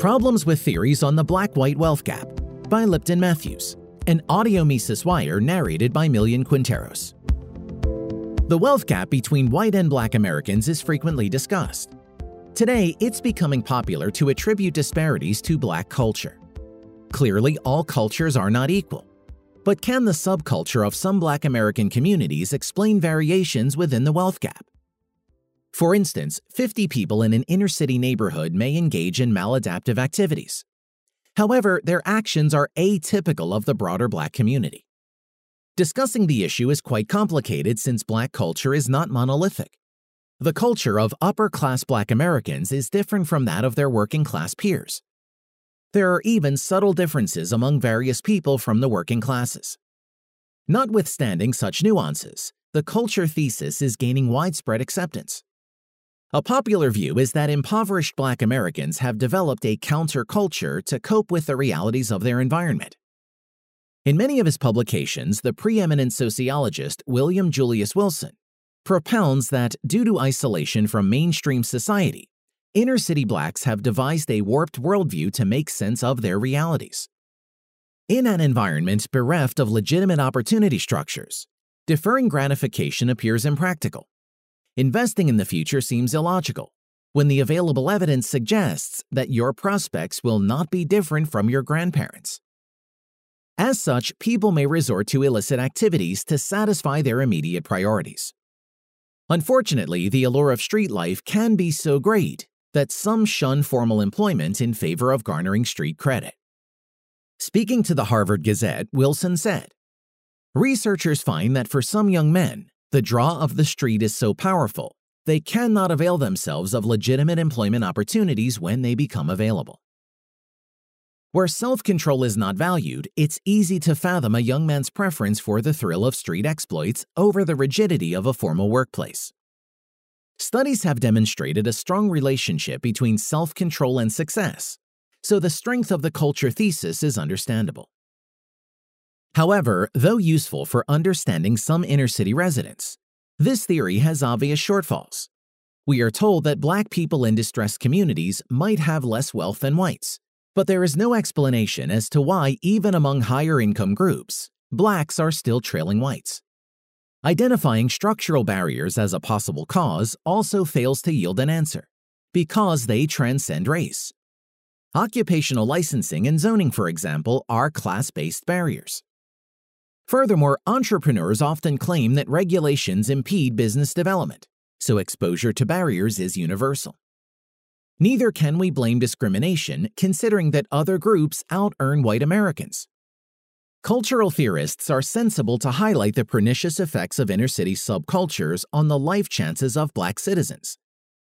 Problems with Theories on the Black White Wealth Gap by Lipton Matthews, an audio Mises Wire narrated by Millian Quinteros. The wealth gap between white and black Americans is frequently discussed. Today, it's becoming popular to attribute disparities to black culture. Clearly, all cultures are not equal. But can the subculture of some black American communities explain variations within the wealth gap? For instance, 50 people in an inner city neighborhood may engage in maladaptive activities. However, their actions are atypical of the broader black community. Discussing the issue is quite complicated since black culture is not monolithic. The culture of upper class black Americans is different from that of their working class peers. There are even subtle differences among various people from the working classes. Notwithstanding such nuances, the culture thesis is gaining widespread acceptance. A popular view is that impoverished black Americans have developed a counterculture to cope with the realities of their environment. In many of his publications, the preeminent sociologist William Julius Wilson propounds that due to isolation from mainstream society, inner city blacks have devised a warped worldview to make sense of their realities. In an environment bereft of legitimate opportunity structures, deferring gratification appears impractical investing in the future seems illogical when the available evidence suggests that your prospects will not be different from your grandparents. As such, people may resort to illicit activities to satisfy their immediate priorities. Unfortunately, the allure of street life can be so great that some shun formal employment in favor of garnering street credit. Speaking to the Harvard Gazette, Wilson said, Researchers find that for some young men, the draw of the street is so powerful, they cannot avail themselves of legitimate employment opportunities when they become available. Where self control is not valued, it's easy to fathom a young man's preference for the thrill of street exploits over the rigidity of a formal workplace. Studies have demonstrated a strong relationship between self control and success, so the strength of the culture thesis is understandable. However, though useful for understanding some inner city residents, this theory has obvious shortfalls. We are told that black people in distressed communities might have less wealth than whites, but there is no explanation as to why, even among higher income groups, blacks are still trailing whites. Identifying structural barriers as a possible cause also fails to yield an answer, because they transcend race. Occupational licensing and zoning, for example, are class based barriers. Furthermore, entrepreneurs often claim that regulations impede business development, so exposure to barriers is universal. Neither can we blame discrimination, considering that other groups out earn white Americans. Cultural theorists are sensible to highlight the pernicious effects of inner city subcultures on the life chances of black citizens.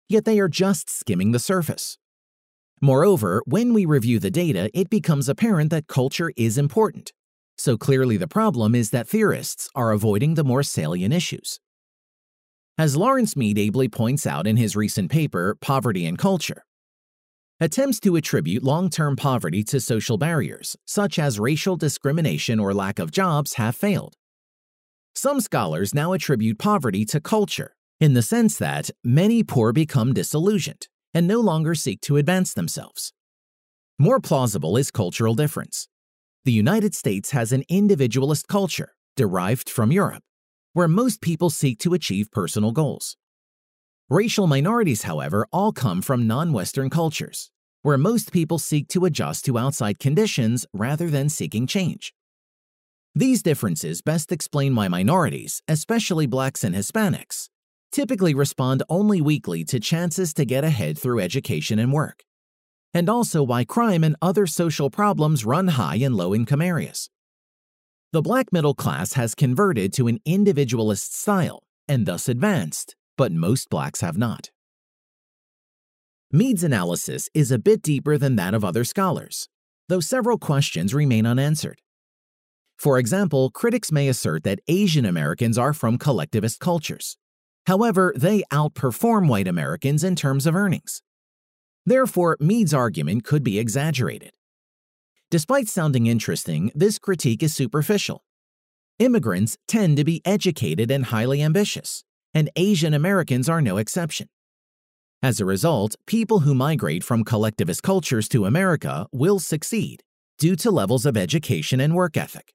Yet they are just skimming the surface. Moreover, when we review the data, it becomes apparent that culture is important so clearly, the problem is that theorists are avoiding the more salient issues. As Lawrence Mead ably points out in his recent paper, Poverty and Culture, attempts to attribute long term poverty to social barriers, such as racial discrimination or lack of jobs, have failed. Some scholars now attribute poverty to culture, in the sense that many poor become disillusioned and no longer seek to advance themselves. More plausible is cultural difference. The United States has an individualist culture derived from Europe, where most people seek to achieve personal goals. Racial minorities, however, all come from non Western cultures, where most people seek to adjust to outside conditions rather than seeking change. These differences best explain why minorities, especially blacks and Hispanics, typically respond only weakly to chances to get ahead through education and work and also why crime and other social problems run high in low income areas. The black middle class has converted to an individualist style and thus advanced, but most blacks have not. Mead's analysis is a bit deeper than that of other scholars, though several questions remain unanswered. For example, critics may assert that Asian Americans are from collectivist cultures. However, they outperform white Americans in terms of earnings. Therefore, Mead's argument could be exaggerated. Despite sounding interesting, this critique is superficial. Immigrants tend to be educated and highly ambitious, and Asian Americans are no exception. As a result, people who migrate from collectivist cultures to America will succeed due to levels of education and work ethic.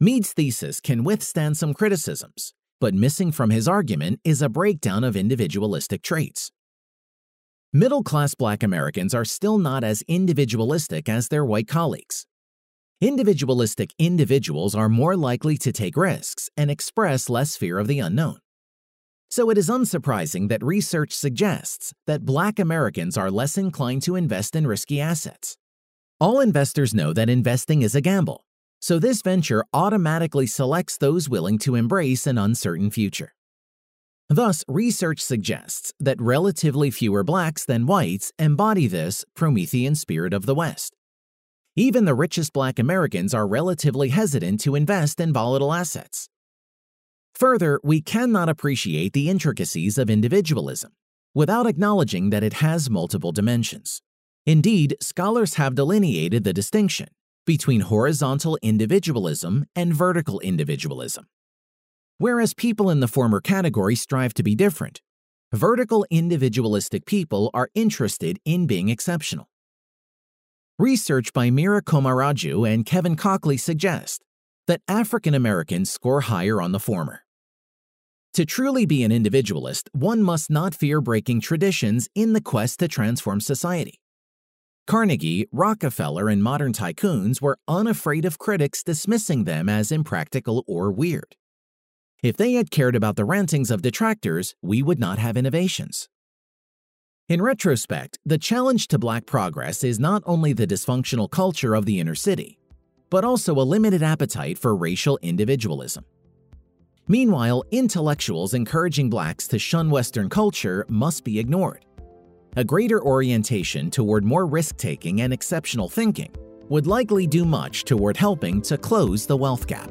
Mead's thesis can withstand some criticisms, but missing from his argument is a breakdown of individualistic traits. Middle class black Americans are still not as individualistic as their white colleagues. Individualistic individuals are more likely to take risks and express less fear of the unknown. So it is unsurprising that research suggests that black Americans are less inclined to invest in risky assets. All investors know that investing is a gamble, so this venture automatically selects those willing to embrace an uncertain future. Thus, research suggests that relatively fewer blacks than whites embody this Promethean spirit of the West. Even the richest black Americans are relatively hesitant to invest in volatile assets. Further, we cannot appreciate the intricacies of individualism without acknowledging that it has multiple dimensions. Indeed, scholars have delineated the distinction between horizontal individualism and vertical individualism. Whereas people in the former category strive to be different, vertical individualistic people are interested in being exceptional. Research by Meera Komarraju and Kevin Cokley suggests that African Americans score higher on the former. To truly be an individualist, one must not fear breaking traditions in the quest to transform society. Carnegie, Rockefeller, and modern tycoons were unafraid of critics dismissing them as impractical or weird. If they had cared about the rantings of detractors, we would not have innovations. In retrospect, the challenge to black progress is not only the dysfunctional culture of the inner city, but also a limited appetite for racial individualism. Meanwhile, intellectuals encouraging blacks to shun Western culture must be ignored. A greater orientation toward more risk taking and exceptional thinking would likely do much toward helping to close the wealth gap.